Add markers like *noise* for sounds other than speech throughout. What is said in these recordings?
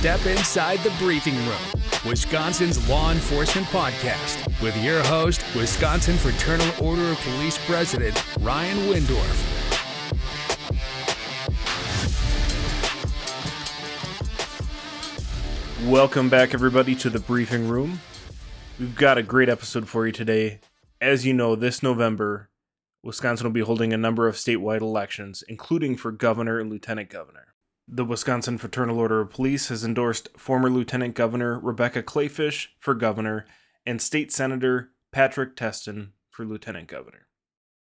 Step inside the briefing room, Wisconsin's law enforcement podcast, with your host, Wisconsin Fraternal Order of Police President Ryan Windorf. Welcome back, everybody, to the briefing room. We've got a great episode for you today. As you know, this November, Wisconsin will be holding a number of statewide elections, including for governor and lieutenant governor. The Wisconsin Fraternal Order of Police has endorsed former Lieutenant Governor Rebecca Kleefisch for governor and State Senator Patrick Testin for lieutenant governor.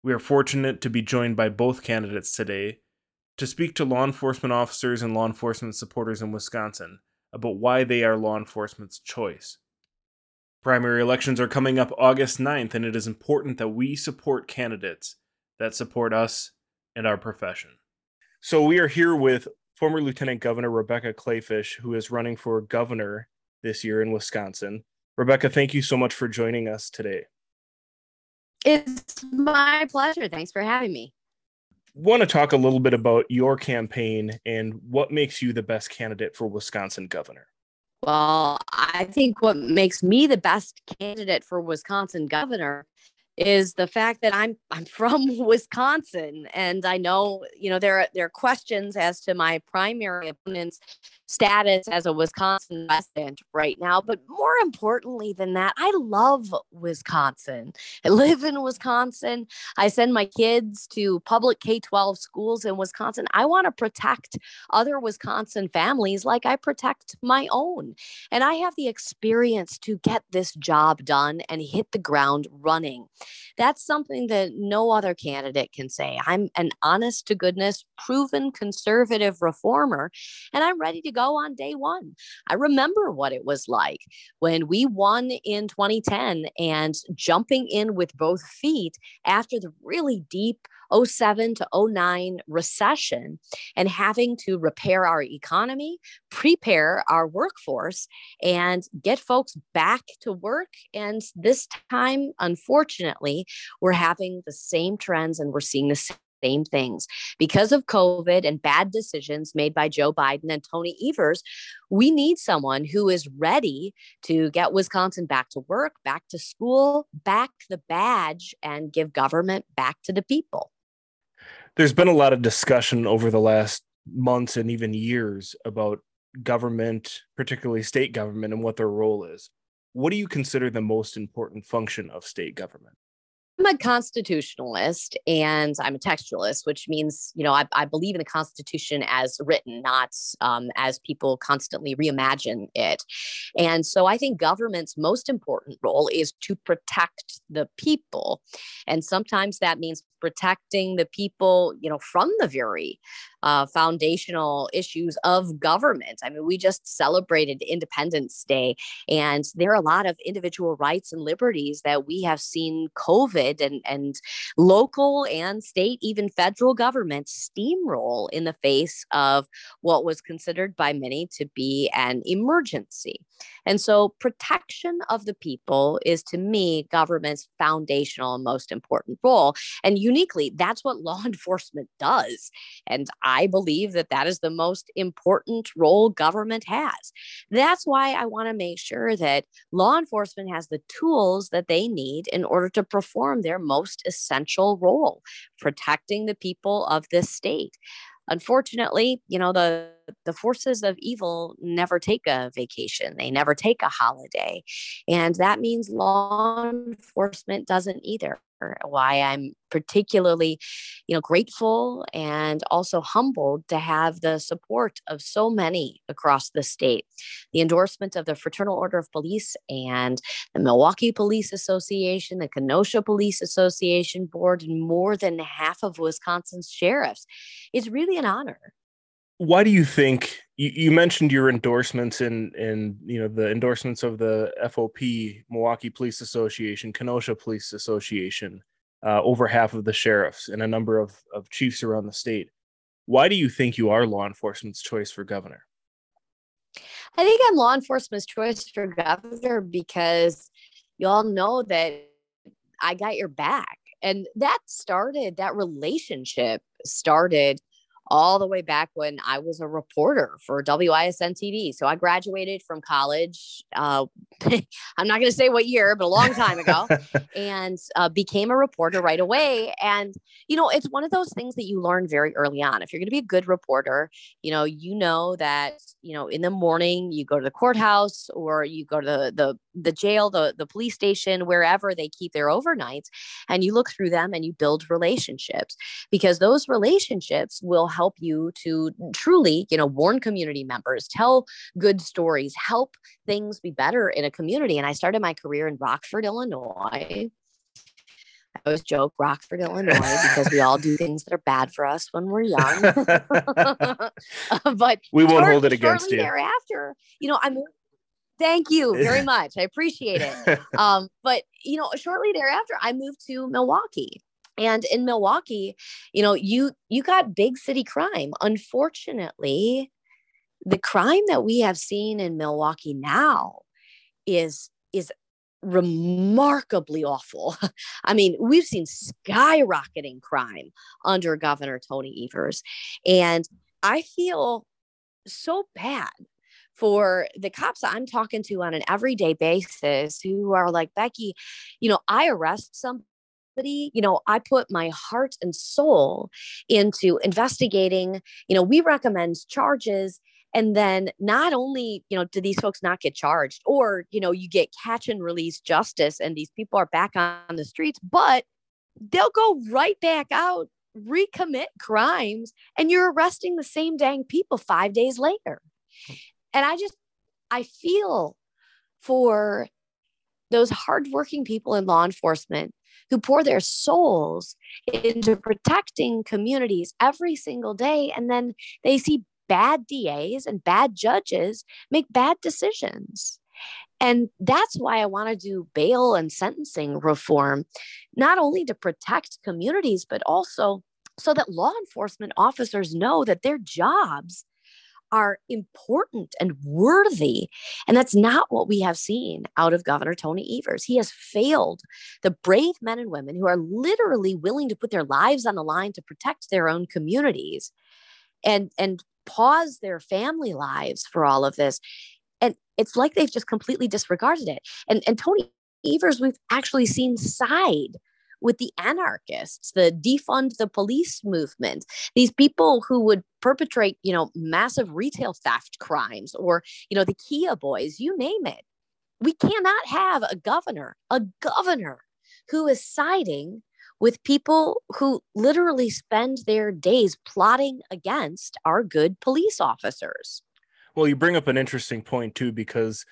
We are fortunate to be joined by both candidates today to speak to law enforcement officers and law enforcement supporters in Wisconsin about why they are law enforcement's choice. Primary elections are coming up August 9th, and it is important that we support candidates that support us and our profession. So, we are here with former Lieutenant Governor Rebecca Kleefisch, who is running for governor this year in Wisconsin. Rebecca, thank you so much for joining us today. It's my pleasure. Thanks for having me. Want to talk a little bit about your campaign and what makes you the best candidate for Wisconsin governor? Well, I think what makes me the best candidate for Wisconsin governor is the fact that I'm *laughs* I'm from Wisconsin and I know you know there are there are questions as to my primary opponent's status as a Wisconsin resident right now but more importantly than that I love Wisconsin. I live in Wisconsin. I send my kids to public K-12 schools in Wisconsin. I want to protect other Wisconsin families like I protect my own. And I have the experience to get this job done and hit the ground running. That's something that no other candidate can say. I'm an honest to goodness, proven conservative reformer, and I'm ready to go on day one. I remember what it was like when we won in 2010 and jumping in with both feet after the really deep 07 to 09 recession and having to repair our economy, prepare our workforce, and get folks back to work. And this time, unfortunately, we're having the same trends and we're seeing the same things. Because of COVID and bad decisions made by Joe Biden and Tony Evers, we need someone who is ready to get Wisconsin back to work, back to school, back the badge, and give government back to the people there's been a lot of discussion over the last months and even years about government, particularly state government, and what their role is. What do you consider the most important function of state government? I'm a constitutionalist and I'm a textualist, which means, you know, I, I believe in the Constitution as written, not um, as people constantly reimagine it. And so I think government's most important role is to protect the people. And sometimes that means protecting the people, you know, from the very uh, foundational issues of government. I mean, we just celebrated Independence Day, and there are a lot of individual rights and liberties that we have seen COVID and, and local and state, even federal government steamroll in the face of what was considered by many to be an emergency. And so, protection of the people is to me government's foundational and most important role. And uniquely, that's what law *laughs* enforcement does. And I believe that that is the most important role government has. That's why I want to make sure that law enforcement has the tools that they need in order to perform their most essential role, protecting the people of this state unfortunately, you know, the the forces of evil never take a vacation. They never take a holiday. And that means law enforcement doesn't either why I'm particularly, you know, grateful and also humbled to have the support of so many across the state. The endorsement of the Fraternal Order of Police and the Milwaukee Police Association, the Kenosha Police Association Board, and more than half of Wisconsin's sheriffs is really an honor why do you think you, you, mentioned your endorsements and and you know the endorsements of the FOP, Milwaukee Police Association, Kenosha Police Association, uh, over half of the sheriffs and a number of of chiefs around the state. Why do you think you are law enforcement's choice for governor? I think I'm law enforcement's choice for governor because you all know that I got your back. And that started, that relationship started all the way back when I was a reporter for WISN TV. So I graduated from college. Uh, *laughs* I'm not going to say what year, but a long time ago, *laughs* and uh, became a reporter right away. And, you know, it's one of those things that you learn very early on. If you're going to be a good reporter, you know, you know that, you know, in the morning you go to the courthouse or you go to the, the, the jail, the, the police station, wherever they keep their overnights, and you look through them and you build relationships because those relationships will help you to truly, you know, warn community members, tell good stories, help things be better in a community. And I started my career in Rockford, Illinois. I always joke Rockford, Illinois, because we all do things that are bad for us when we're young. *laughs* *laughs* but we won't short, hold it against you. Thereafter, you know, I'm Thank you very *laughs* much. I appreciate it. Um, but you know, shortly thereafter, I moved to Milwaukee. And in Milwaukee, you know, you you got big city crime. Unfortunately, the crime that we have seen in Milwaukee now is is remarkably awful. *laughs* I mean, we've seen skyrocketing crime under Governor Tony Evers. And I feel so bad for the cops I'm talking to on an everyday basis who are like, Becky, you know, I arrest somebody, you know, I put my heart and soul into investigating, you know, we recommend charges. And then not only, you know, do these folks not get charged or, you know, you get catch and release justice and these people are back on the streets, but they'll go right back out recommit crimes and you're arresting the same dang people five days later and I just, I feel for those hardworking people in law enforcement who pour their souls into protecting communities every single day. And then they see bad DAs and bad judges make bad decisions. And that's why I want to do bail and sentencing reform, not only to protect communities, but also so that law enforcement officers know that their jobs are important and worthy. And that's not what we have seen out of Governor Tony Evers. He has failed the brave men and women who are literally willing to put their lives on the line to protect their own communities and and pause their family lives for all of this. And it's like they've just completely disregarded it. And and Tony Evers, we've actually seen side with the anarchists, the defund the police movement, these people who would perpetrate, you know, massive retail theft crimes or, you know, the Kia boys, you name it. We cannot have a governor, a governor who is siding with people who literally spend their days plotting against our good police officers. Well, you bring up an interesting point too, because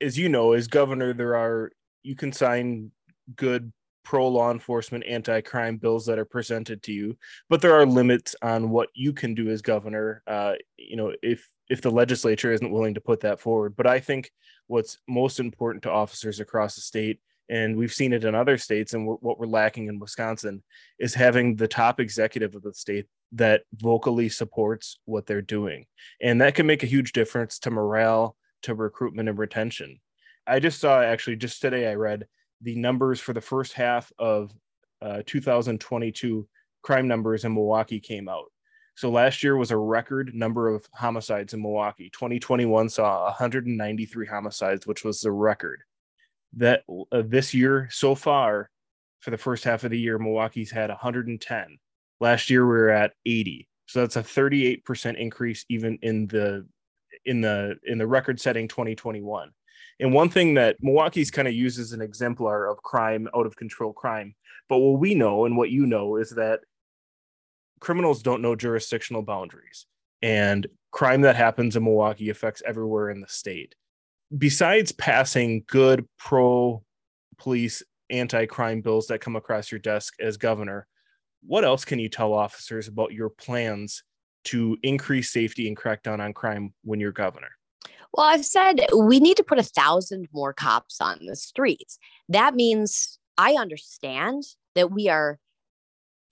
as you know, as governor, there are you can sign good pro law enforcement anti crime bills that are presented to you, but there are limits on what you can do as governor. Uh, you know, if if the legislature isn't willing to put that forward. But I think what's most important to officers across the state, and we've seen it in other states, and what we're lacking in Wisconsin, is having the top executive of the state that vocally supports what they're doing, and that can make a huge difference to morale, to recruitment and retention. I just saw actually just today I read the numbers for the first half of uh, 2022 crime numbers in Milwaukee came out. So last year was a record number of homicides in Milwaukee. 2021 saw 193 homicides, which was the record. That uh, this year so far, for the first half of the year, Milwaukee's had 110. Last year we were at 80. So that's a 38% increase even in the in the in the record setting 2021. And one thing that Milwaukee's kind of used as an exemplar of crime, out of control crime. But what we know and what you know is that criminals don't know jurisdictional boundaries. And crime that happens in Milwaukee affects everywhere in the state. Besides passing good pro police anti crime bills that come across your desk as governor, what else can you tell officers about your plans to increase safety and crack down on crime when you're governor? Well, I've said we need to put a thousand more cops on the streets. That means I understand that we are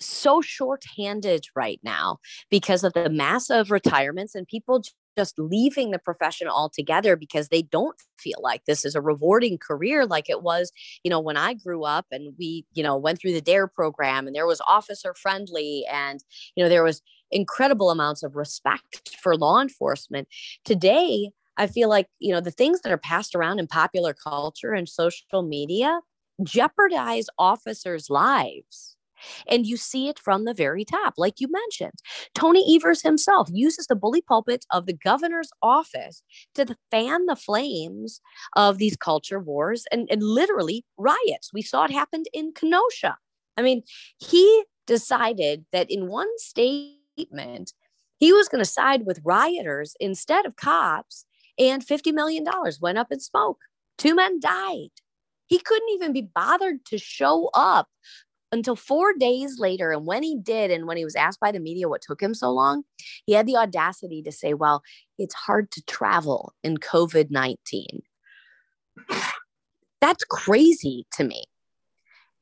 so short-handed right now because of the massive retirements and people just leaving the profession altogether because they don't feel like this is a rewarding career like it was you know when i grew up and we you know went through the dare program and there was officer friendly and you know there was incredible amounts of respect for law enforcement today i feel like you know the things that are passed around in popular culture and social media jeopardize officers lives and you see it from the very top, like you mentioned. Tony Evers himself uses the bully pulpit of the governor's office to fan the flames of these culture wars and, and literally riots. We saw it happened in Kenosha. I mean, he decided that in one statement, he was going to side with rioters instead of cops, and $50 million went up in smoke. Two men died. He couldn't even be bothered to show up until four days later. And when he did, and when he was asked by the media what took him so long, he had the audacity to say, Well, it's hard to travel in COVID 19. That's crazy to me.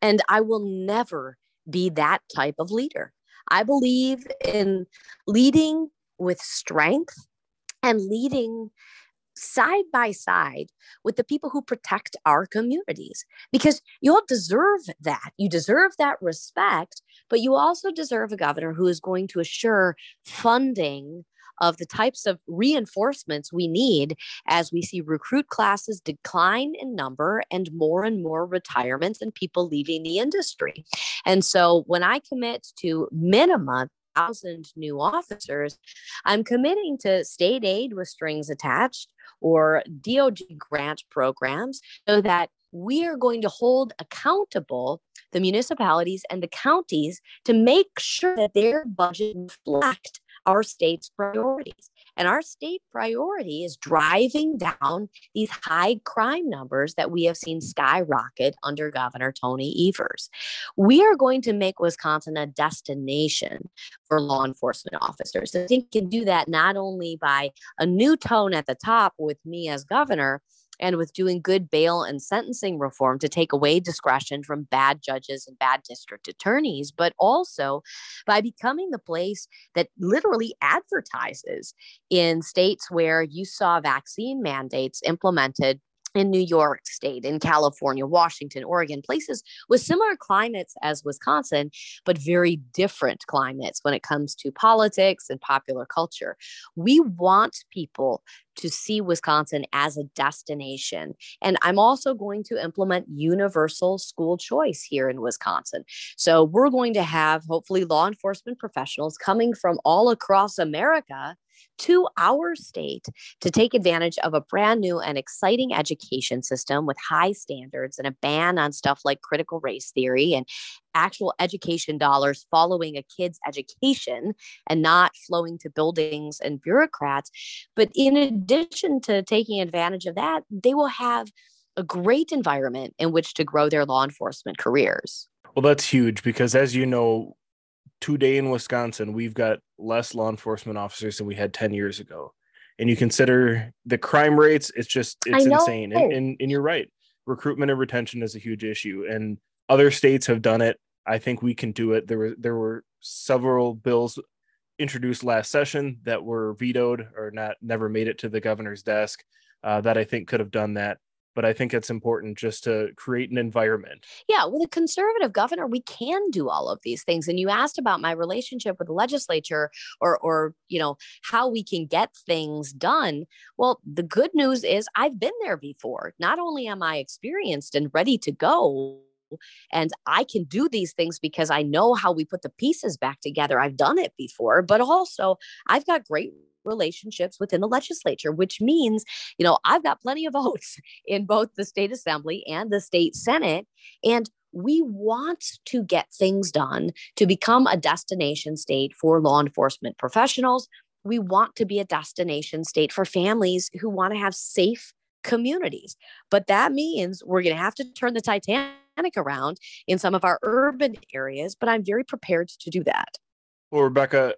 And I will never be that type of leader. I believe in leading with strength and leading side by side with the people who protect our communities because you all deserve that. You deserve that respect, but you also deserve a governor who is going to assure funding of the types of reinforcements we need as we see recruit classes decline in number and more and more retirements and people leaving the industry. And so when I commit to minimum thousand new officers, I'm committing to state aid with strings attached or DOG grant programs so that we are going to hold accountable the municipalities and the counties to make sure that their budget reflect our state's priorities. And our state priority is driving down these high crime numbers that we have seen skyrocket under Governor Tony Evers. We are going to make Wisconsin a destination for law enforcement officers. I think can do that not only by a new tone at the top with me as governor, and with doing good bail and sentencing reform to take away discretion from bad judges and bad district attorneys, but also by becoming the place that literally advertises in states where you saw vaccine mandates implemented in New York State, in California, Washington, Oregon, places with similar climates as Wisconsin, but very different climates when it comes to politics and popular culture. We want people to see Wisconsin as a destination. And I'm also going to implement universal school choice here in Wisconsin. So we're going to have hopefully law enforcement professionals coming from all across America to our state to take advantage of a brand new and exciting education system with high standards and a ban on stuff like critical race theory and actual education dollars following a kid's education and not flowing to buildings and bureaucrats. But in addition to taking advantage of that, they will have a great environment in which to grow their law enforcement careers. Well, that's huge because, as you know, today in Wisconsin, we've got less law enforcement officers than we had 10 years ago. And you consider the crime rates, it's just, it's insane. And, and, and you're right. Recruitment and retention is a huge issue. And other states have done it. I think we can do it. There were, there were several bills introduced last session that were vetoed or not, never made it to the governor's desk uh, that I think could have done that but I think it's important just to create an environment. Yeah, with a conservative governor, we can do all of these things. And you asked about my relationship with the legislature or or you know how we can get things done. Well, the good news is I've been there before. Not only am I experienced and ready to go, and I can do these things because I know how we put the pieces back together. I've done it before, but also I've got great relationships within the legislature, which means, you know, I've got plenty of *laughs* votes in both the state assembly and the state senate. And we want to get things done to become a destination state for law enforcement professionals. We want to be a destination state for families who want to have safe communities. But that means we're going to have to turn the Titanic around in some of our urban areas, but I'm very prepared to do that. Well, Rebecca,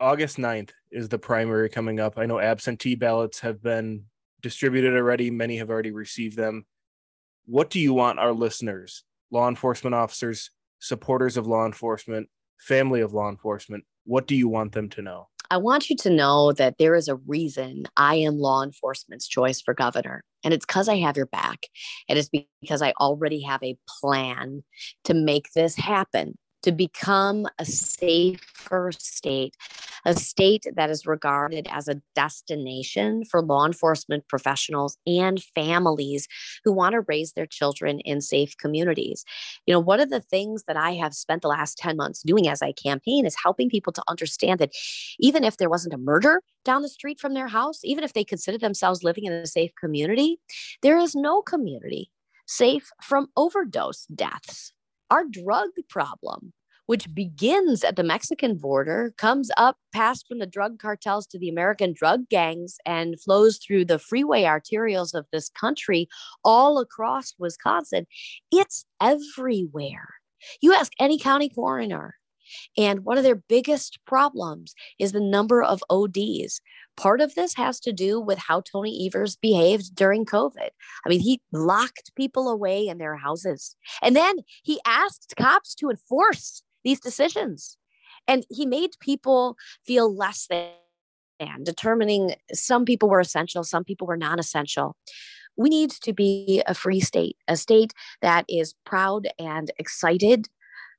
August 9th is the primary coming up. I know absentee ballots have been distributed already, many have already received them. What do you want our listeners, law enforcement officers, supporters of law enforcement, family of law enforcement, what do you want them to know? I want you to know that there is a reason I am law enforcement's choice for governor. And it's because I have your back. And it's because I already have a plan to make this happen to become a safer state, a state that is regarded as a destination for law enforcement professionals and families who want to raise their children in safe communities. You know, one of the things that I have spent the last 10 months doing as I campaign is helping people to understand that even if there wasn't a murder down the street from their house, even if they consider themselves living in a safe community, there is no community safe from overdose deaths our drug problem, which begins at the Mexican border, comes up past from the drug cartels to the American drug gangs, and flows through the freeway arterials of this country all across Wisconsin. It's everywhere. You ask any county coroner, and one of their biggest problems is the number of ODs. Part of this has to do with how Tony Evers behaved during COVID. I mean, he locked people away in their houses. And then he asked cops to enforce these decisions. And he made people feel less than, determining some people were essential, some people were non essential. We need to be a free state, a state that is proud and excited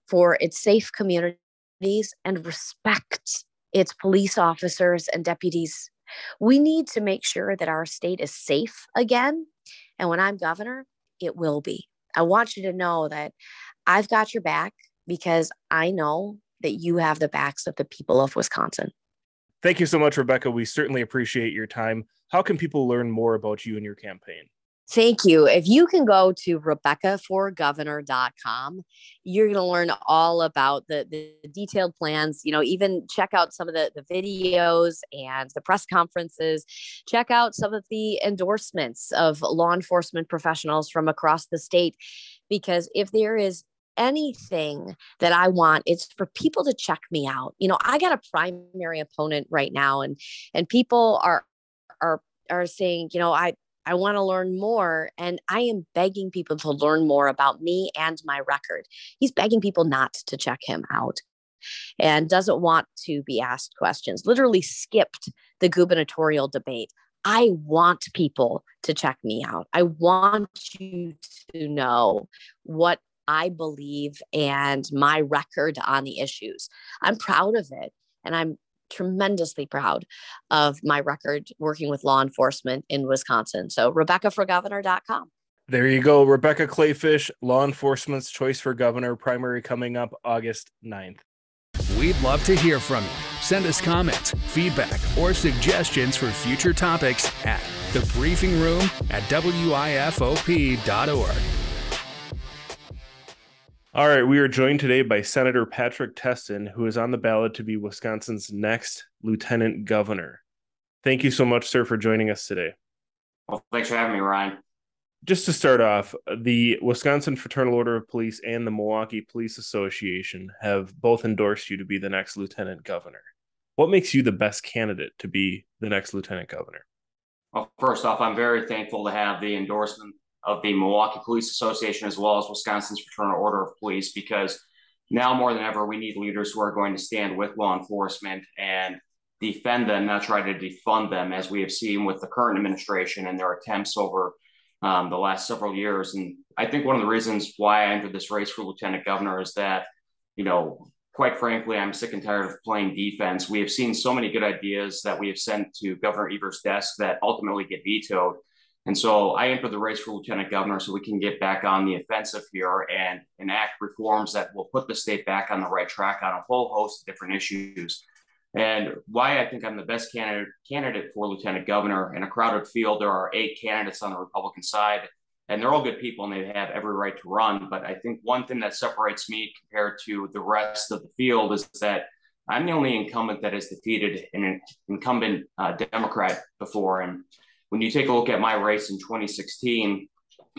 for its safe communities and respect its police officers and deputies. We need to make sure that our state is safe again. And when I'm governor, it will be. I want you to know that I've got your back because I know that you have the backs of the people of Wisconsin. Thank you so much, Rebecca. We certainly appreciate your time. How can people learn more about you and your campaign? Thank you. If you can go to rebeccaforgovernor.com, you're going to learn all about the, the detailed plans. You know, even check out some of the, the videos and the press conferences. Check out some of the endorsements of law enforcement professionals from across the state. Because if there is anything that I want, it's for people to check me out. You know, I got a primary opponent right now, and and people are are are saying, you know, I I want to learn more. And I am begging people to learn more about me and my record. He's begging people not to check him out and doesn't want to be asked questions, literally skipped the gubernatorial debate. I want people to check me out. I want you to know what I believe and my record on the issues. I'm proud of it. And I'm tremendously proud of my record working with law enforcement in Wisconsin. So, RebeccaForGovernor.com. There you go. Rebecca Kleefisch, Law Enforcement's Choice for Governor, primary coming up August 9th. We'd love to hear from you. Send us comments, feedback, or suggestions for future topics at the briefing room at wifop.org. All right, we are joined today by Senator Patrick Testin, who is on the ballot to be Wisconsin's next lieutenant governor. Thank you so much, sir, for joining us today. Well, thanks for having me, Ryan. Just to start off, the Wisconsin Fraternal Order of Police and the Milwaukee Police Association have both endorsed you to be the next lieutenant governor. What makes you the best candidate to be the next lieutenant governor? Well, first off, I'm very thankful to have the endorsement of the Milwaukee Police Association as well as Wisconsin's Fraternal Order of Police because now more than ever we need leaders who are going to stand with law enforcement and defend them, not try to defund them, as we have seen with the current administration and their attempts over um, the last several years. And I think one of the reasons why I entered this race for lieutenant governor is that, you know, quite frankly, I'm sick and tired of playing defense. We have seen so many good ideas that we have sent to Governor Evers' desk that ultimately get vetoed. And so I entered the race for lieutenant governor so we can get back on the offensive here and enact reforms that will put the state back on the right track on a whole host of different issues. And why I think I'm the best candidate candidate for lieutenant governor in a crowded field, there are eight candidates on the Republican side, and they're all good people and they have every right to run. But I think one thing that separates me compared to the rest of the field is that I'm the only incumbent that has defeated an incumbent uh, Democrat before. And when you take a look at my race in 2016,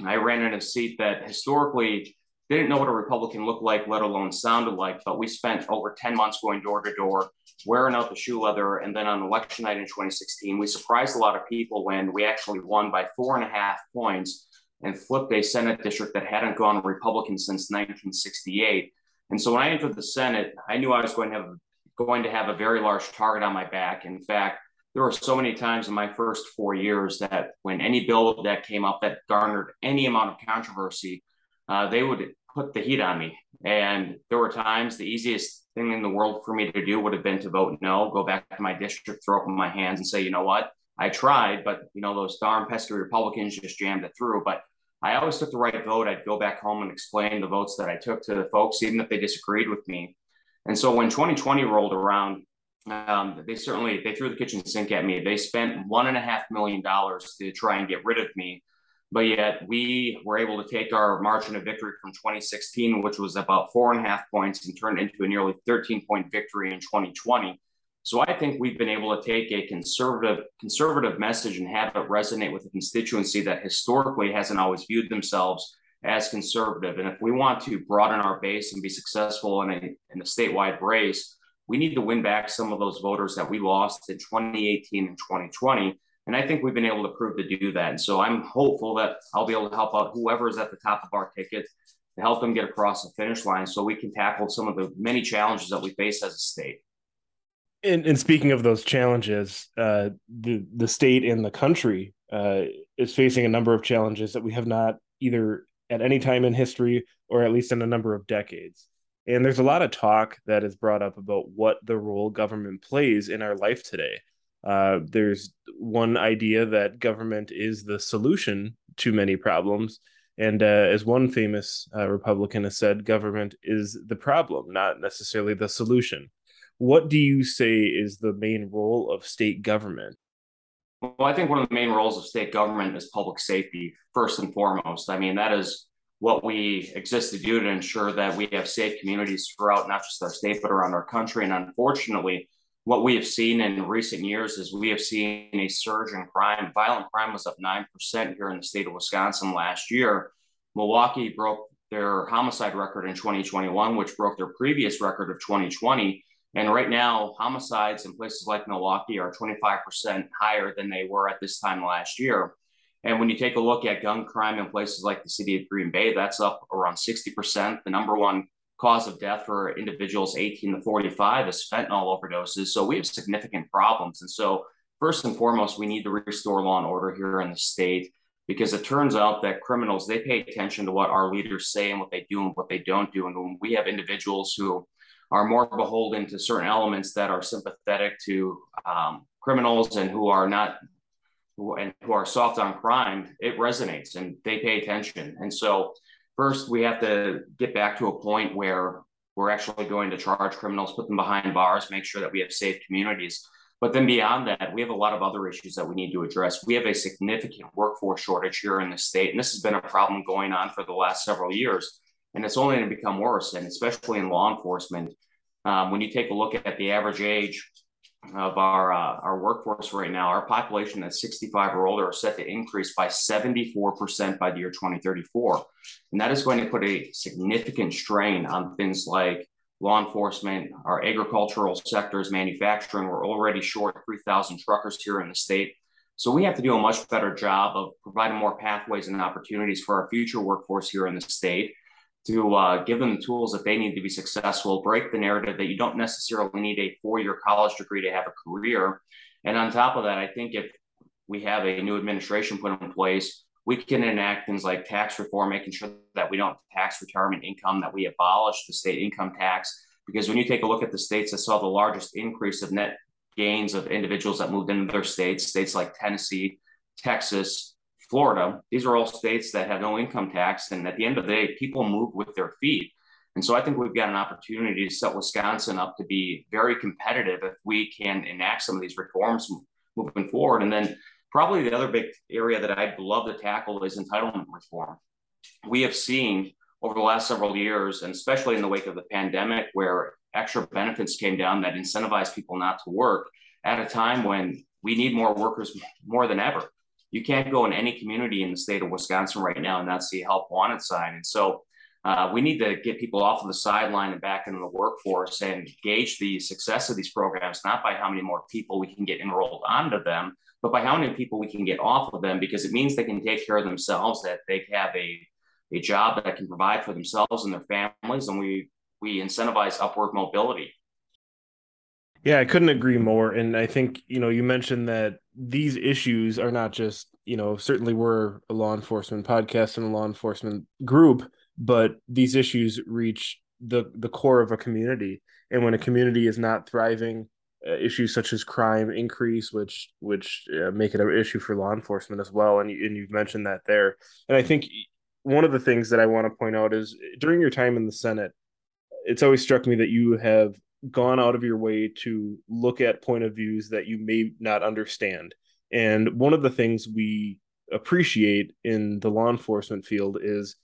I ran in a seat that historically didn't know what a Republican looked like, let alone sounded like. But we spent over 10 months going door to door, wearing out the shoe leather. And then on election night in 2016, we surprised a lot of people when we actually won by four and a half points and flipped a Senate district that hadn't gone Republican since 1968. And so when I entered the Senate, I knew I was going to have going to have a very large target on my back. In fact, there were so many times in my first four years that when any bill that came up that garnered any amount of controversy, uh, they would put the heat on me. And there were times the easiest thing in the world for me to do would have been to vote no, go back to my district, throw up my hands and say, you know what, I tried, but you know, those darn pesky Republicans just jammed it through. But I always took the right vote. I'd go back home and explain the votes that I took to the folks, even if they disagreed with me. And so when 2020 rolled around, um, they certainly they threw the kitchen sink at me. They spent one and a half million dollars to try and get rid of me, but yet we were able to take our margin of victory from 2016, which was about four and a half points, and turn it into a nearly 13 point victory in 2020. So I think we've been able to take a conservative conservative message and have it resonate with a constituency that historically hasn't always viewed themselves as conservative. And if we want to broaden our base and be successful in a in a statewide race, we need to win back some of those voters that we lost in 2018 and 2020. And I think we've been able to prove to do that. And so I'm hopeful that I'll be able to help out whoever is at the top of our ticket to help them get across the finish line so we can tackle some of the many challenges that we face as a state. And, and speaking of those challenges, uh, the the state and the country uh, is facing a number of challenges that we have not either at any time in history or at least in a number of decades. And there's a lot of talk that is brought up about what the role government plays in our life today. Uh, there's one idea that government is the solution to many problems. And uh, as one famous uh, Republican has said, government is the problem, not necessarily the solution. What do you say is the main role of state government? Well, I think one of the main roles of state government is public safety, first and foremost. I mean, that is what we exist to do to ensure that we have safe communities throughout not just our state, but around our country. And unfortunately, what we have seen in recent years is we have seen a surge in crime. Violent crime was up 9% here in the state of Wisconsin last year. Milwaukee broke their homicide record in 2021, which broke their previous record of 2020. And right now, homicides in places like Milwaukee are 25% higher than they were at this time last year. And when you take a look at gun crime in places like the city of Green Bay, that's up around 60%. The number one cause of death for individuals 18 to 45 is fentanyl overdoses. So we have significant problems. And so, first and foremost, we need to restore law and order here in the state because it turns out that criminals they pay attention to what our leaders say and what they do and what they don't do. And when we have individuals who are more beholden to certain elements that are sympathetic to um, criminals and who are not and who are soft on crime, it resonates and they pay attention. And so, first, we have to get back to a point where we're actually going to charge criminals, put them behind bars, make sure that we have safe communities. But then beyond that, we have a lot of other issues that we need to address. We have a significant workforce shortage here in the state, and this has been a problem going on for the last several years and it's only going to become worse. And especially in law enforcement, um, when you take a look at the average age of our uh, our workforce right now, our population that's 65 or older are set to increase by 74% by the year 2034, and that is going to put a significant strain on things like law enforcement, our agricultural sectors, manufacturing. We're already short 3,000 truckers here in the state. So we have to do a much better job of providing more pathways and opportunities for our future workforce here in the state to uh, give them the tools that they need to be successful, break the narrative that you don't necessarily need a four year college degree to have a career. And on top of that, I think if we have a new administration put in place, we can enact things like tax reform, making sure that we don't tax retirement income, that we abolish the state income tax. Because when you take a look at the states that saw the largest increase of net gains of individuals that moved into their states, states like Tennessee, Texas, Florida, these are all states that have no income tax. And at the end of the day, people move with their feet. And so I think we've got an opportunity to set Wisconsin up to be very competitive if we can enact some of these reforms moving forward. And then probably the other big area that I'd love to tackle is entitlement reform. We have seen over the last several years, and especially in the wake of the pandemic, where extra benefits came down that incentivized people not to work at a time when we need more workers more than ever you can't go in any community in the state of Wisconsin right now and not see a help wanted sign. And so uh, we need to get people off of the sideline and back into the workforce and gauge the success of these programs, not by how many more people we can get enrolled onto them, but by how many people we can get off of them, because it means they can take care of themselves, that they have a, a job that can provide for themselves and their families, and we we incentivize upward mobility. Yeah, I couldn't agree more. And I think, you know, you mentioned that these issues are not just, you know, certainly we're a law enforcement podcast and a law enforcement group, but these issues reach the the core of a community. And when a community is not thriving, uh, issues such as crime increase, which which uh, make it an issue for law enforcement as well. And and you've mentioned that there. And I think one of the things that I want to point out is during your time in the Senate, it's always struck me that you have gone out of your way to look at point of views that you may not understand. And one of the things we appreciate in the law enforcement field is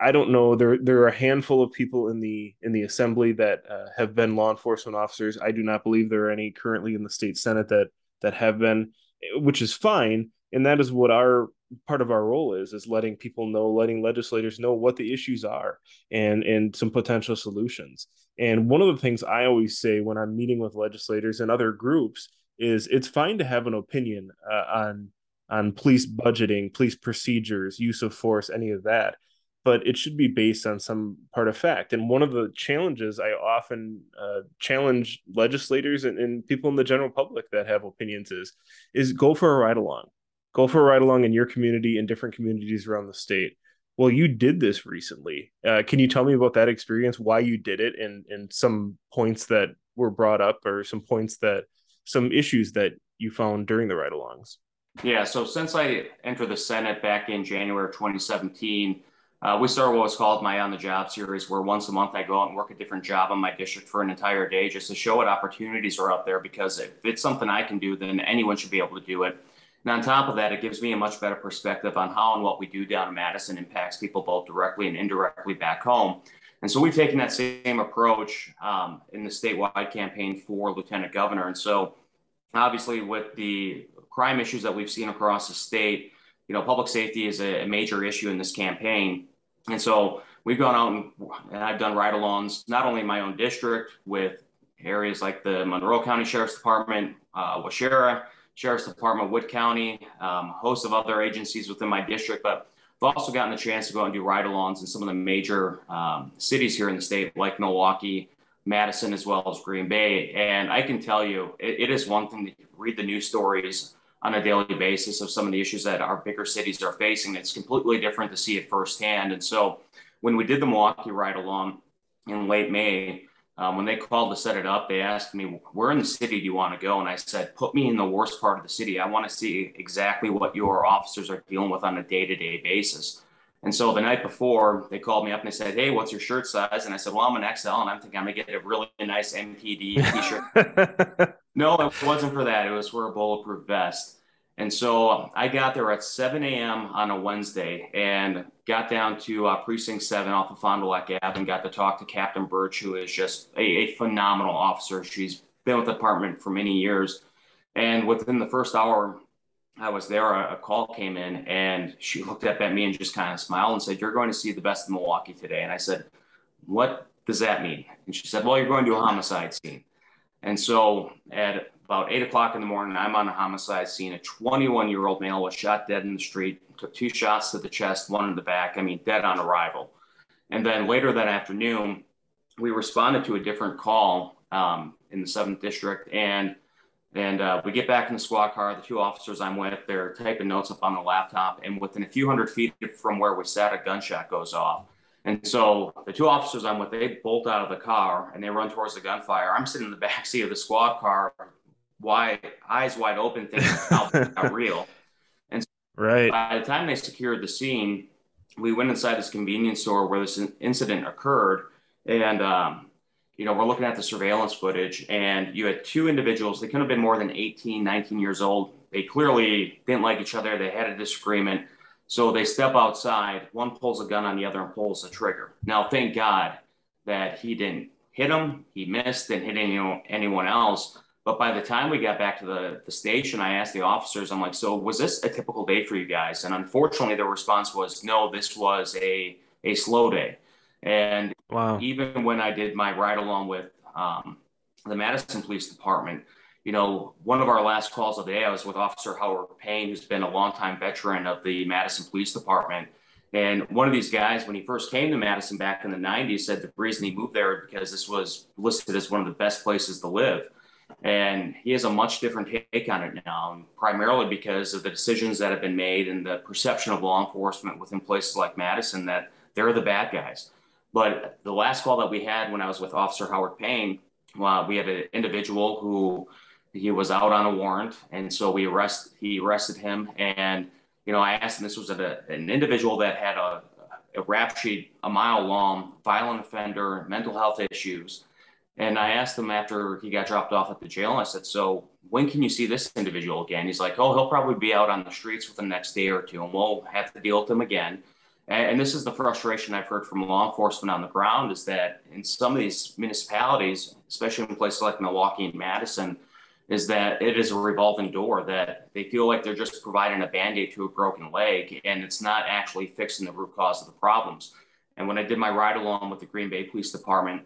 I don't know there there are a handful of people in the in the assembly that uh, have been law enforcement officers. I do not believe there are any currently in the state senate that that have been, which is fine. And that is what our part of our role is is letting people know letting legislators know what the issues are and and some potential solutions. And one of the things i always say when i'm meeting with legislators and other groups is it's fine to have an opinion uh, on on police budgeting police procedures use of force any of that but it should be based on some part of fact. And one of the challenges i often uh, challenge legislators and, and people in the general public that have opinions is is go for a ride along go for a ride along in your community and different communities around the state. Well, you did this recently. Uh, can you tell me about that experience, why you did it, and and some points that were brought up, or some points that some issues that you found during the ride-alongs? Yeah. So since I entered the Senate back in January of 2017. Uh, we started what was called my on the job series, where once a month I go out and work a different job in my district for an entire day just to show what opportunities are out there. Because if it's something I can do, then anyone should be able to do it. And on top of that, it gives me a much better perspective on how and what we do down in Madison impacts people both directly and indirectly back home. And so we've taken that same approach um, in the statewide campaign for lieutenant governor. And so, obviously, with the crime issues that we've seen across the state, you know, public safety is a, major issue in this campaign. And so we've gone out and, and I've done ride-alongs not only in my own district with areas like the Monroe County Sheriff's Department, uh, Waushara, Sheriff's Department, Wood County, um, host of other agencies within my district, but I've also gotten the chance to go out and do ride-alongs in some of the major um, cities here in the state, like Milwaukee, Madison, as well as Green Bay. And I can tell you, it, it is one thing to read the news stories on a daily basis of some of the issues that our bigger cities are facing. It's completely different to see it firsthand. And so when we did the Milwaukee ride-along in late May, um, when they called to set it up, they asked me, Where in the city do you want to go? And I said, Put me in the worst part of the city. I want to see exactly what your officers are dealing with on a day to day basis. And so the night before, they called me up and they said, Hey, what's your shirt size? And I said, Well, I'm an XL. And I'm thinking I'm going to get a really nice MPD *laughs* t shirt. no, it wasn't for that. It was for a bulletproof vest. And so I got there at 7 a.m. on a Wednesday and got down to uh, Precinct 7 off of Fond du Lac Ave and got to talk to Captain Birch, who is just a, a, phenomenal officer. She's been with the department for many years. And within the first hour I was there, a, a call came in and she looked up at me and just kind of smiled and said, You're going to see the best of Milwaukee today. And I said, What does that mean? And she said, Well, you're going to a homicide scene. And so at about eight o'clock in the morning, I'm on a homicide scene. A 21 year old male was shot dead in the street, took two shots to the chest, one in the back. I mean, dead on arrival. And then later that afternoon, we responded to a different call um, in the seventh district, and and uh, we get back in the squad car. The two officers I'm with, they're typing notes up on the laptop, and within a few hundred feet from where we sat, a gunshot goes off. And so the two officers I'm with, they bolt out of the car and they run towards the gunfire. I'm sitting in the back seat of the squad car, wide eyes wide open, thinking *laughs* how not real. And so right by the time they secured the scene, we went inside this convenience store where this incident occurred, and um, you know we're looking at the surveillance footage, and you had two individuals. They couldn't have been more than 18, 19 years old. They clearly didn't like each other. They had a disagreement. So they step outside. One pulls a gun on the other and pulls the trigger. Now, thank God that he didn't hit him. He missed, didn't hit anyone else. But by the time we got back to the, the station, I asked the officers, I'm like, so was this a typical day for you guys? And unfortunately, the response was, no, this was a, a slow day. And wow. even when I did my ride along with um, the Madison Police Department, you know, one of our last calls of the day, I was with Officer Howard Payne, who's been a longtime veteran of the Madison Police Department. And one of these guys, when he first came to Madison back in the 90s, said the reason he moved there because this was listed as one of the best places to live. And he has a much different take on it now, primarily because of the decisions that have been made and the perception of law enforcement within places like Madison that they're the bad guys. But the last call that we had when I was with Officer Howard Payne, well, we had an individual who he was out on a warrant, and so we arrest he arrested him. And you know, I asked him. This was a, an individual that had a, a rap sheet a mile long, violent offender, mental health issues. And I asked him after he got dropped off at the jail, I said, "So when can you see this individual again?" He's like, "Oh, he'll probably be out on the streets within the next day or two, and we'll have to deal with him again." And, and this is the frustration I've heard from law enforcement on the ground: is that in some of these municipalities, especially in places like Milwaukee and Madison, is that it is a revolving door that they feel like they're just providing a band-aid to a broken leg and it's not actually fixing the root cause of the problems and when i did my ride along with the green bay police department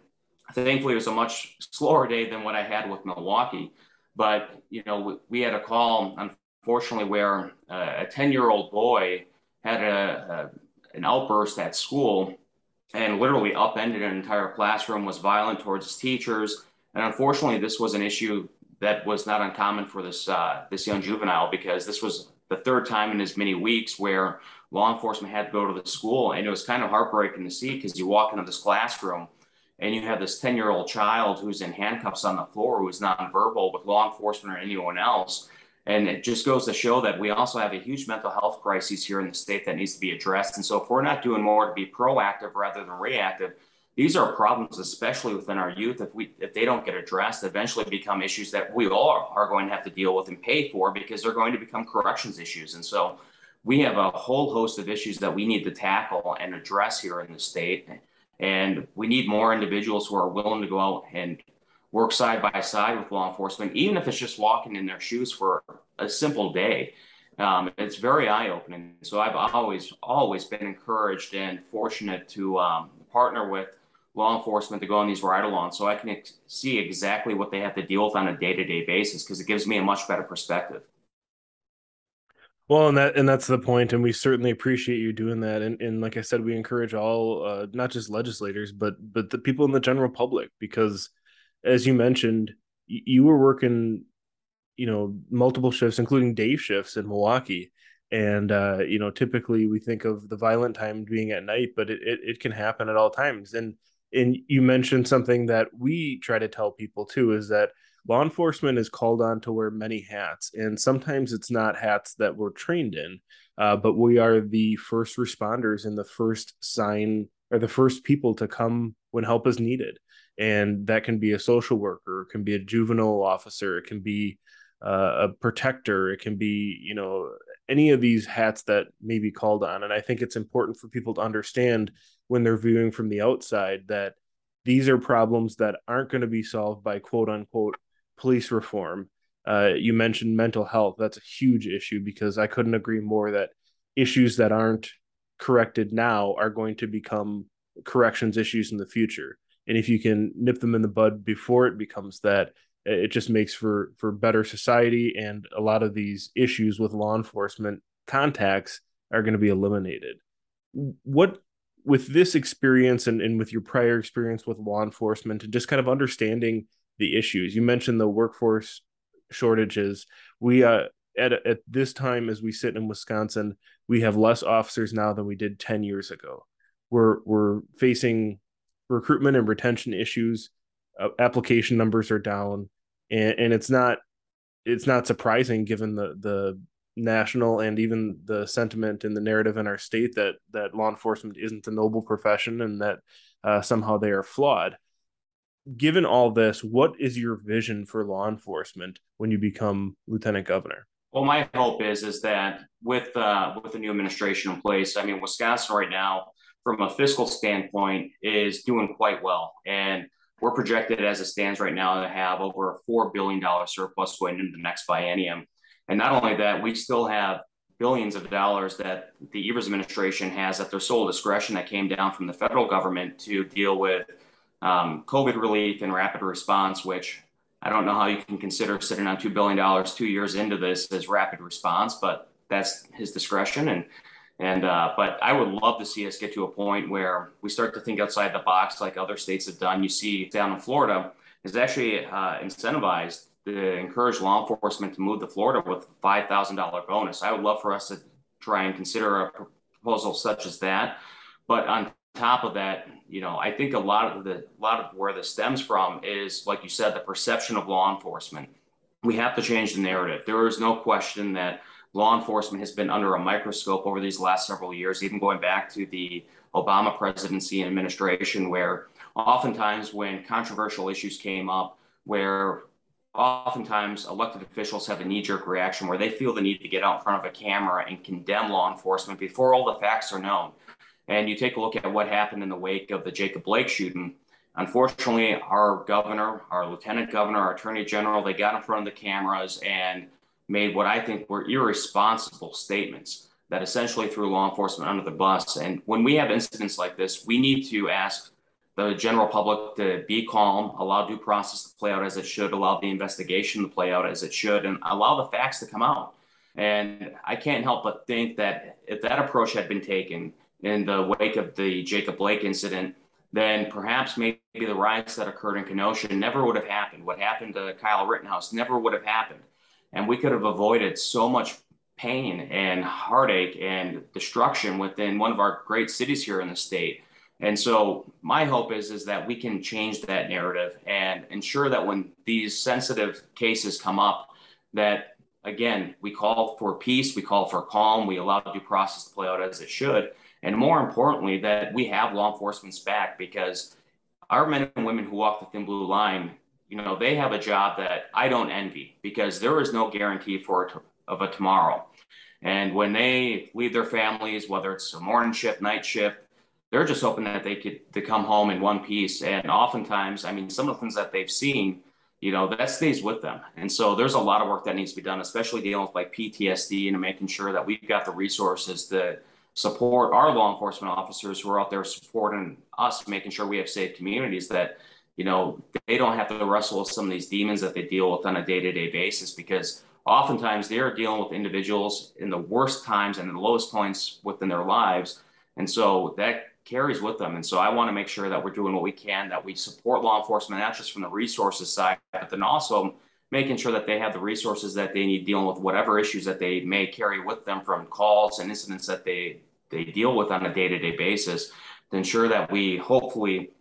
thankfully it was a much slower day than what i had with milwaukee but you know we, we had a call unfortunately where uh, a 10 year old boy had a, a, an outburst at school and literally upended an entire classroom was violent towards his teachers. And unfortunately this was an issue that was not uncommon for this uh, this young juvenile because this was the third time in as many weeks where law enforcement had to go to the school, and it was kind of heartbreaking to see because you walk into this classroom and you have this 10 year old child who's in handcuffs on the floor who is nonverbal with law enforcement or anyone else. And it just goes to show that we also have a huge mental health crisis here in the state that needs to be addressed. And so, if we're not doing more to be proactive rather than reactive, these are problems, especially within our youth. If we if they don't get addressed, eventually become issues that we all are going to have to deal with and pay for because they're going to become corrections issues. And so we have a whole host of issues that we need to tackle and address here in the state. And we need more individuals who are willing to go out and work side by side with law enforcement, even if it's just walking in their shoes for a simple day. Um, it's very eye opening. So I've always, always been encouraged and fortunate to um, partner with law enforcement to go on these ride-alongs so I can ex- see exactly what they have to deal with on a day-to-day basis because it gives me a much better perspective. Well, and that and that's the point, and we certainly appreciate you doing that. And and like I said, we encourage all, uh, not just legislators, but but the people in the general public, because as you mentioned, y- you were working, you know, multiple shifts, including day shifts in Milwaukee, and uh, you know, typically we think of the violent time being at night, but it, it, it can happen at all times. And and you mentioned something that we try to tell people too is that law enforcement is called on to wear many hats and sometimes it's not hats that we're trained in uh, but we are the first responders and the first sign or the first people to come when help is needed. And that can be a social worker it can be a juvenile officer it can be uh, a protector it can be you know any of these hats that may be called on. And i think it's important for people to understand when they're viewing from the outside that these are problems that aren't going to be solved by quote unquote police reform. Uh, you mentioned mental health. That's a huge issue because I couldn't agree more that issues that aren't corrected now are going to become corrections issues in the future. And if you can nip them in the bud before it becomes that, it just makes for for better society and a lot of these issues with law enforcement contacts are going to be eliminated. What with this experience and, and with your prior experience with law enforcement and just kind of understanding the issues. You mentioned the workforce shortages. We uh at, at this time as we sit in wisconsin we have less officers now than we did 10 years ago. We're we're facing recruitment and retention issues. Uh, application numbers are down. And, and it's not it's not surprising given the the national and even the sentiment and the narrative in our state that that law enforcement isn't a noble profession and that uh, somehow they are flawed. Given all this, what is your vision for law enforcement when you become lieutenant governor? Well, my hope is is that with uh, with the new administration in place, I mean, Wisconsin right now, from a fiscal standpoint, is doing quite well, and we're projected as it stands right now to have over a four billion dollar surplus going into the next biennium. And not only that, we still have billions of dollars that the Evers administration has at their sole discretion that came down from the federal government to deal with um, COVID relief and rapid response, which I don't know how you can consider sitting on $2 billion two years into this as rapid response, but that's his discretion. And, and, uh, but I would love to see us get to a point where we start to think outside the box like other states have done. You see down in Florida is actually uh, incentivized to encourage law enforcement to move to Florida with a $5,000 bonus. I would love for us to try and consider a proposal such as that. But on top of that, you know, I think a lot of the a lot of where this stems from is, like you said, the perception of law enforcement. We have to change the narrative. There is no question that law enforcement has been under a microscope over these last several years, even going back to the Obama presidency and administration, where oftentimes when controversial issues came up, where oftentimes elected officials have a knee-jerk reaction where they feel the need to get out in front of a camera and condemn law enforcement before all the facts are known. And you take a look at what happened in the wake of the Jacob Blake shooting. Unfortunately, our governor, our lieutenant governor, our attorney general, they got in front of the cameras and made what I think were irresponsible statements that essentially threw law enforcement under the bus. And when we have incidents like this, we need to ask the general public to be calm, allow due process to play out as it should, allow the investigation to play out as it should, and allow the facts to come out. And I can't help but think that if that approach had been taken in the wake of the Jacob Blake incident, then perhaps maybe the riots that occurred in Kenosha never would have happened. What happened to Kyle Rittenhouse never would have happened. And we could have avoided so much pain and heartache and destruction within one of our great cities here in the state. And so my hope is is that we can change that narrative and ensure that when these sensitive cases come up, that again we call for peace, we call for calm, we allow due process to play out as it should, and more importantly that we have law enforcement's back because our men and women who walk the thin blue line, you know, they have a job that I don't envy because there is no guarantee for of a tomorrow. And when they leave their families, whether it's a morning shift, night shift, they're just hoping that they could to come home in one piece. And oftentimes, I mean, some of the things that they've seen, you know, that stays with them. And so there's a lot of work that needs to be done, especially dealing with like PTSD and making sure that we've got the resources to support our law enforcement officers who are out there supporting us, making sure we have safe communities that, you know, they don't have to wrestle with some of these demons that they deal with on a day-to-day basis because oftentimes they're dealing with individuals in the worst times and the lowest points within their lives. And so that carries with them. And so I want to make sure that we're doing what we can, that we support law enforcement, not just from the resources side, but then also making sure that they have the resources that they need dealing with whatever issues that they may carry with them from calls and incidents that they they deal with on a day-to-day basis to ensure that we hopefully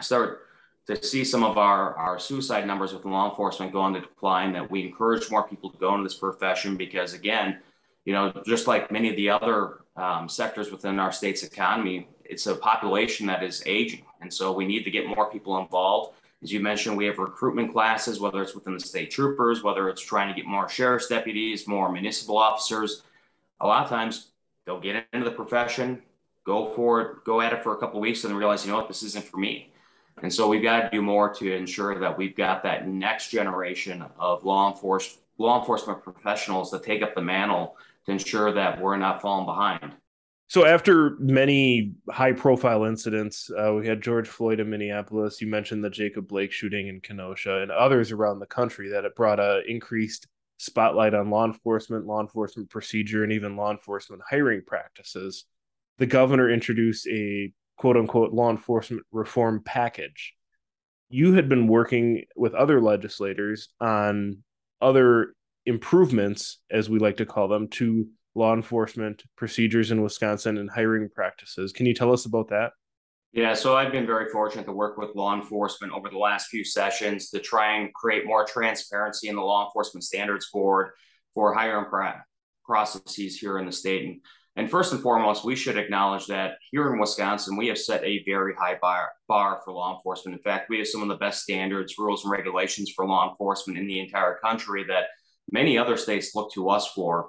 start to see some of our, our suicide numbers with law enforcement go into decline, that we encourage more people to go into this profession because again, you know, just like many of the other um, sectors within our state's economy, it's a population that is aging. And so we need to get more people involved. As you mentioned, we have recruitment classes, whether it's within the state troopers, whether it's trying to get more sheriff's deputies, more municipal officers. A lot of times they'll get into the profession, go for it, go at it for a couple weeks, and then realize, you know what, this isn't for me. And so we've got to do more to ensure that we've got that next generation of law enforcement law enforcement professionals that take up the mantle to ensure that we're not falling behind. So after many high-profile incidents, uh, we had George Floyd in Minneapolis. You mentioned the Jacob Blake shooting in Kenosha, and others around the country that it brought a increased spotlight on law enforcement, law enforcement procedure, and even law enforcement hiring practices. The governor introduced a quote-unquote law enforcement reform package. You had been working with other legislators on other improvements, as we like to call them, to law enforcement procedures in Wisconsin and hiring practices. Can you tell us about that? Yeah, so I've been very fortunate to work with law enforcement over the last few sessions to try and create more transparency in the Law Enforcement Standards Board for hiring processes here in the state. And, and first and foremost, we should acknowledge that here in Wisconsin, we have set a very high bar, bar for law enforcement. In fact, we have some of the best standards, rules, and regulations for law enforcement in the entire country that many other states look to us for.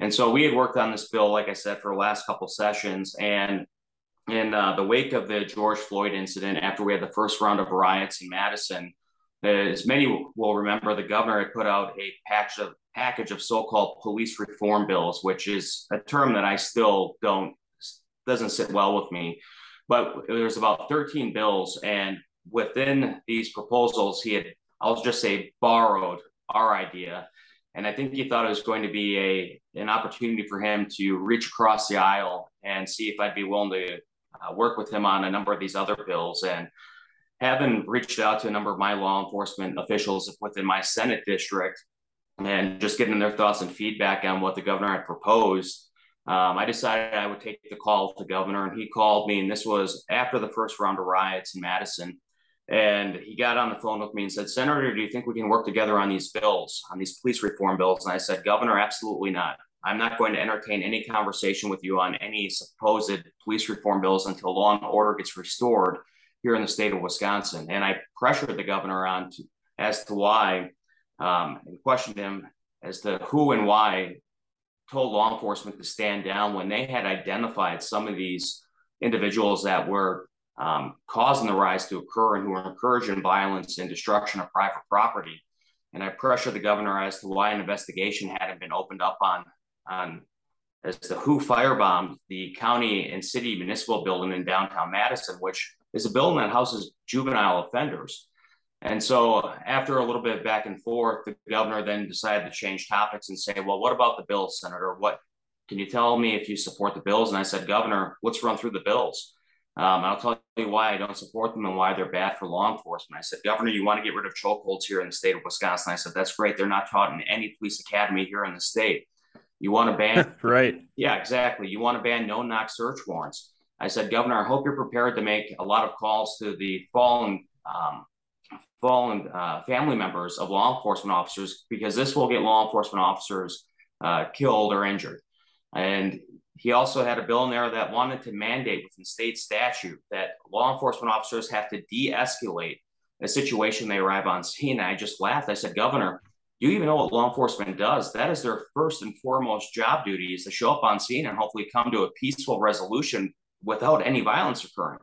And so we had worked on this bill, like I said, for the last couple sessions. And in uh, the wake of the George Floyd incident, after we had the first round of riots in Madison, as many will remember, the governor had put out a package of, package of so-called police reform bills, which is a term that I still don't doesn't sit well with me. But there's about 13 bills, and within these proposals, he had I'll just say borrowed our idea and I think he thought it was going to be a an opportunity for him to reach across the aisle and see if I'd be willing to uh, work with him on a number of these other bills. And having reached out to a number of my law enforcement officials within my Senate district and just getting their thoughts and feedback on what the governor had proposed, um, I decided I would take the call to governor, and he called me. And this was after the first round of riots in Madison. And he got on the phone with me and said, Senator, do you think we can work together on these bills, on these police reform bills? And I said, Governor, absolutely not. I'm not going to entertain any conversation with you on any supposed police reform bills until law and order gets restored here in the state of Wisconsin. And I pressured the governor on to, as to why um, and questioned him as to who and why told law enforcement to stand down when they had identified some of these individuals that were um, causing the rise to occur and who were encouraging violence and destruction of private property. And I pressured the governor as to why an investigation hadn't been opened up on, on as the who firebombed the county and city municipal building in downtown Madison, which is a building that houses juvenile offenders. And so, after a little bit back and forth, the governor then decided to change topics and say, Well, what about the bills, Senator? What can you tell me if you support the bills? And I said, Governor, let's run through the bills. Um, I'll tell you why I don't support them and why they're bad for law enforcement. I said, Governor, you want to get rid of chokeholds here in the state of Wisconsin? I said, That's great. They're not taught in any police academy here in the state. You want to *laughs* ban? right. Yeah, exactly. You want to ban no knock search warrants. I said, Governor, I hope you're prepared to make a lot of calls to the fallen um, fallen uh, family members of law enforcement officers because this will get law enforcement officers uh, killed or injured. And he also had a bill in there that wanted to mandate within state statute that law enforcement officers have to de escalate a situation they arrive on scene. And I just laughed. I said, Governor, you even know what law enforcement does? That is their first and foremost job duty is to show up on scene and hopefully come to a peaceful resolution without any violence occurring.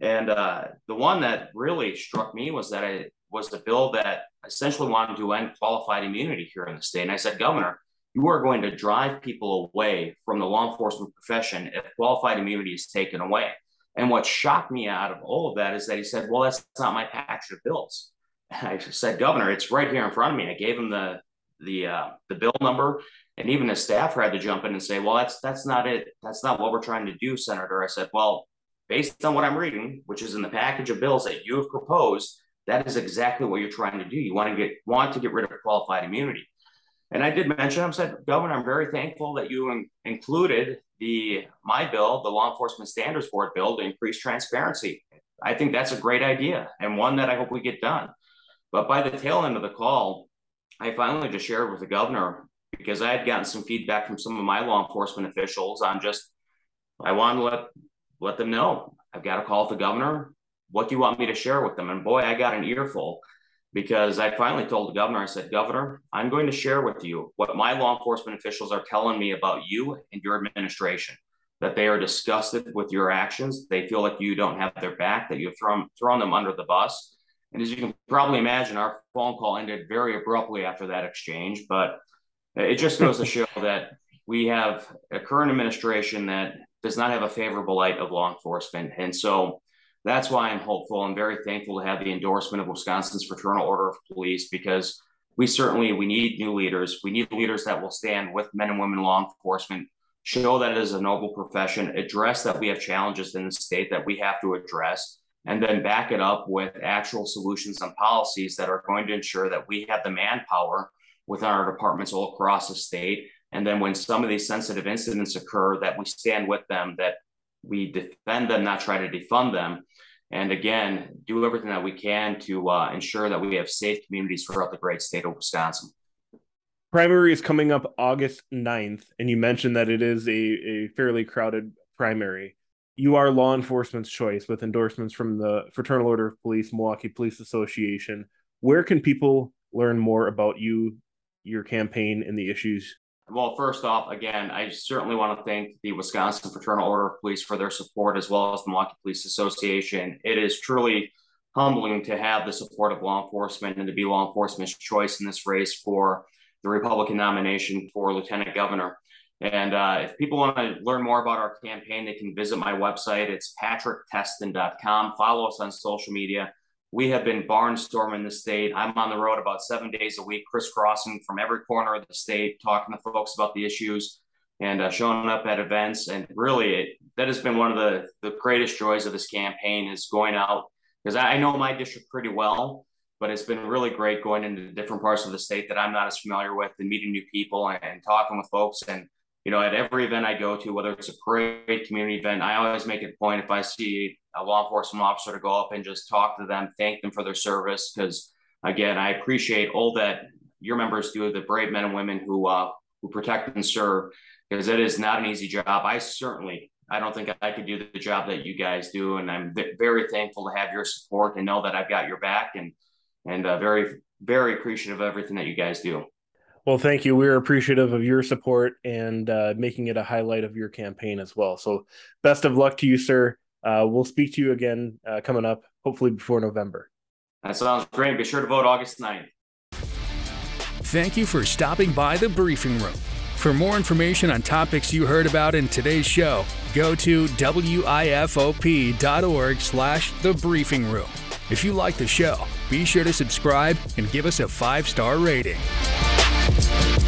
And uh, the one that really struck me was that it was the bill that essentially wanted to end qualified immunity here in the state. And I said, Governor, you are going to drive people away from the law enforcement profession if qualified immunity is taken away. And what shocked me out of all of that is that he said, Well, that's not my package of bills. I said, Governor, it's right here in front of me. I gave him the the uh, the bill number, and even his staff had to jump in and say, "Well, that's that's not it. That's not what we're trying to do, Senator." I said, "Well, based on what I'm reading, which is in the package of bills that you have proposed, that is exactly what you're trying to do. You want to get want to get rid of qualified immunity. And I did mention, I said, Governor, I'm very thankful that you in- included the my bill, the Law Enforcement Standards Board bill, to increase transparency. I think that's a great idea and one that I hope we get done. But by the tail end of the call, I finally just shared with the governor because I had gotten some feedback from some of my law enforcement officials on just I wanted to let let them know I've got to call the governor. What do you want me to share with them? And boy, I got an earful because I finally told the governor, I said, Governor, I'm going to share with you what my law enforcement officials are telling me about you and your administration, that they are disgusted with your actions. They feel like you don't have their back, that you've thrown, thrown them under the bus. And as you can probably imagine, our phone call ended very abruptly after that exchange. But it just goes to *laughs* show that we have a current administration that does not have a favorable light of law enforcement. And so that's why I'm hopeful and very thankful to have the endorsement of Wisconsin's Fraternal Order of Police because we certainly we need new leaders. We need leaders that will stand with men and women law enforcement, show that it is a noble profession, address that we have challenges in the state that we have to address, and then back it up with actual solutions and policies that are going to ensure that we have the manpower within our departments all across the state. And then when some of these sensitive incidents occur, that we stand with them, that we defend them, not try to defund them. And again, do everything that we can to uh, ensure that we have safe communities throughout the great state of Wisconsin. Primary is coming up August 9th, and you mentioned that it is a, a fairly crowded primary. You are law enforcement's choice with endorsements from the Fraternal Order of Police, Milwaukee Police Association. Where can people learn more about you, your campaign, and the issues well, first off, again, I certainly want to thank the Wisconsin Fraternal Order of Police for their support, as well as the Milwaukee Police Association. It is truly humbling to have the support of law enforcement and to be law enforcement's choice in this race for the Republican nomination for lieutenant governor. And uh, if people want to learn more about our campaign, they can visit my website. It's patricktestin.com. Follow us on social media we have been barnstorming the state. I'm on the road about seven days a week, crisscrossing from every corner of the state, talking to folks about the issues and uh, showing up at events. And really, it, that has been one of the, the greatest joys of this campaign is going out because I know my district pretty well, but it's been really great going into different parts of the state that I'm not as familiar with and meeting new people and, and talking with folks. And, you know, at every event I go to, whether it's a parade, community event, I always make it a point if I see a law enforcement officer to go up and just talk to them, thank them for their service. Because again, I appreciate all that your members do, the brave men and women who uh, who protect and serve, because it is not an easy job. I certainly, I don't think I could do the job that you guys do, and I'm very thankful to have your support and know that I've got your back, and and uh, very very appreciative of everything that you guys do. Well, thank you. We're appreciative of your support and uh, making it a highlight of your campaign as well. So, best of luck to you, sir. Uh, we'll speak to you again uh, coming up, hopefully before November. That sounds great. Be sure to vote August 9th. Thank you for stopping by the briefing room. For more information on topics you heard about in today's show, go to wifop.org slash the briefing room. If you like the show, be sure to subscribe and give us a five-star rating. Thank you.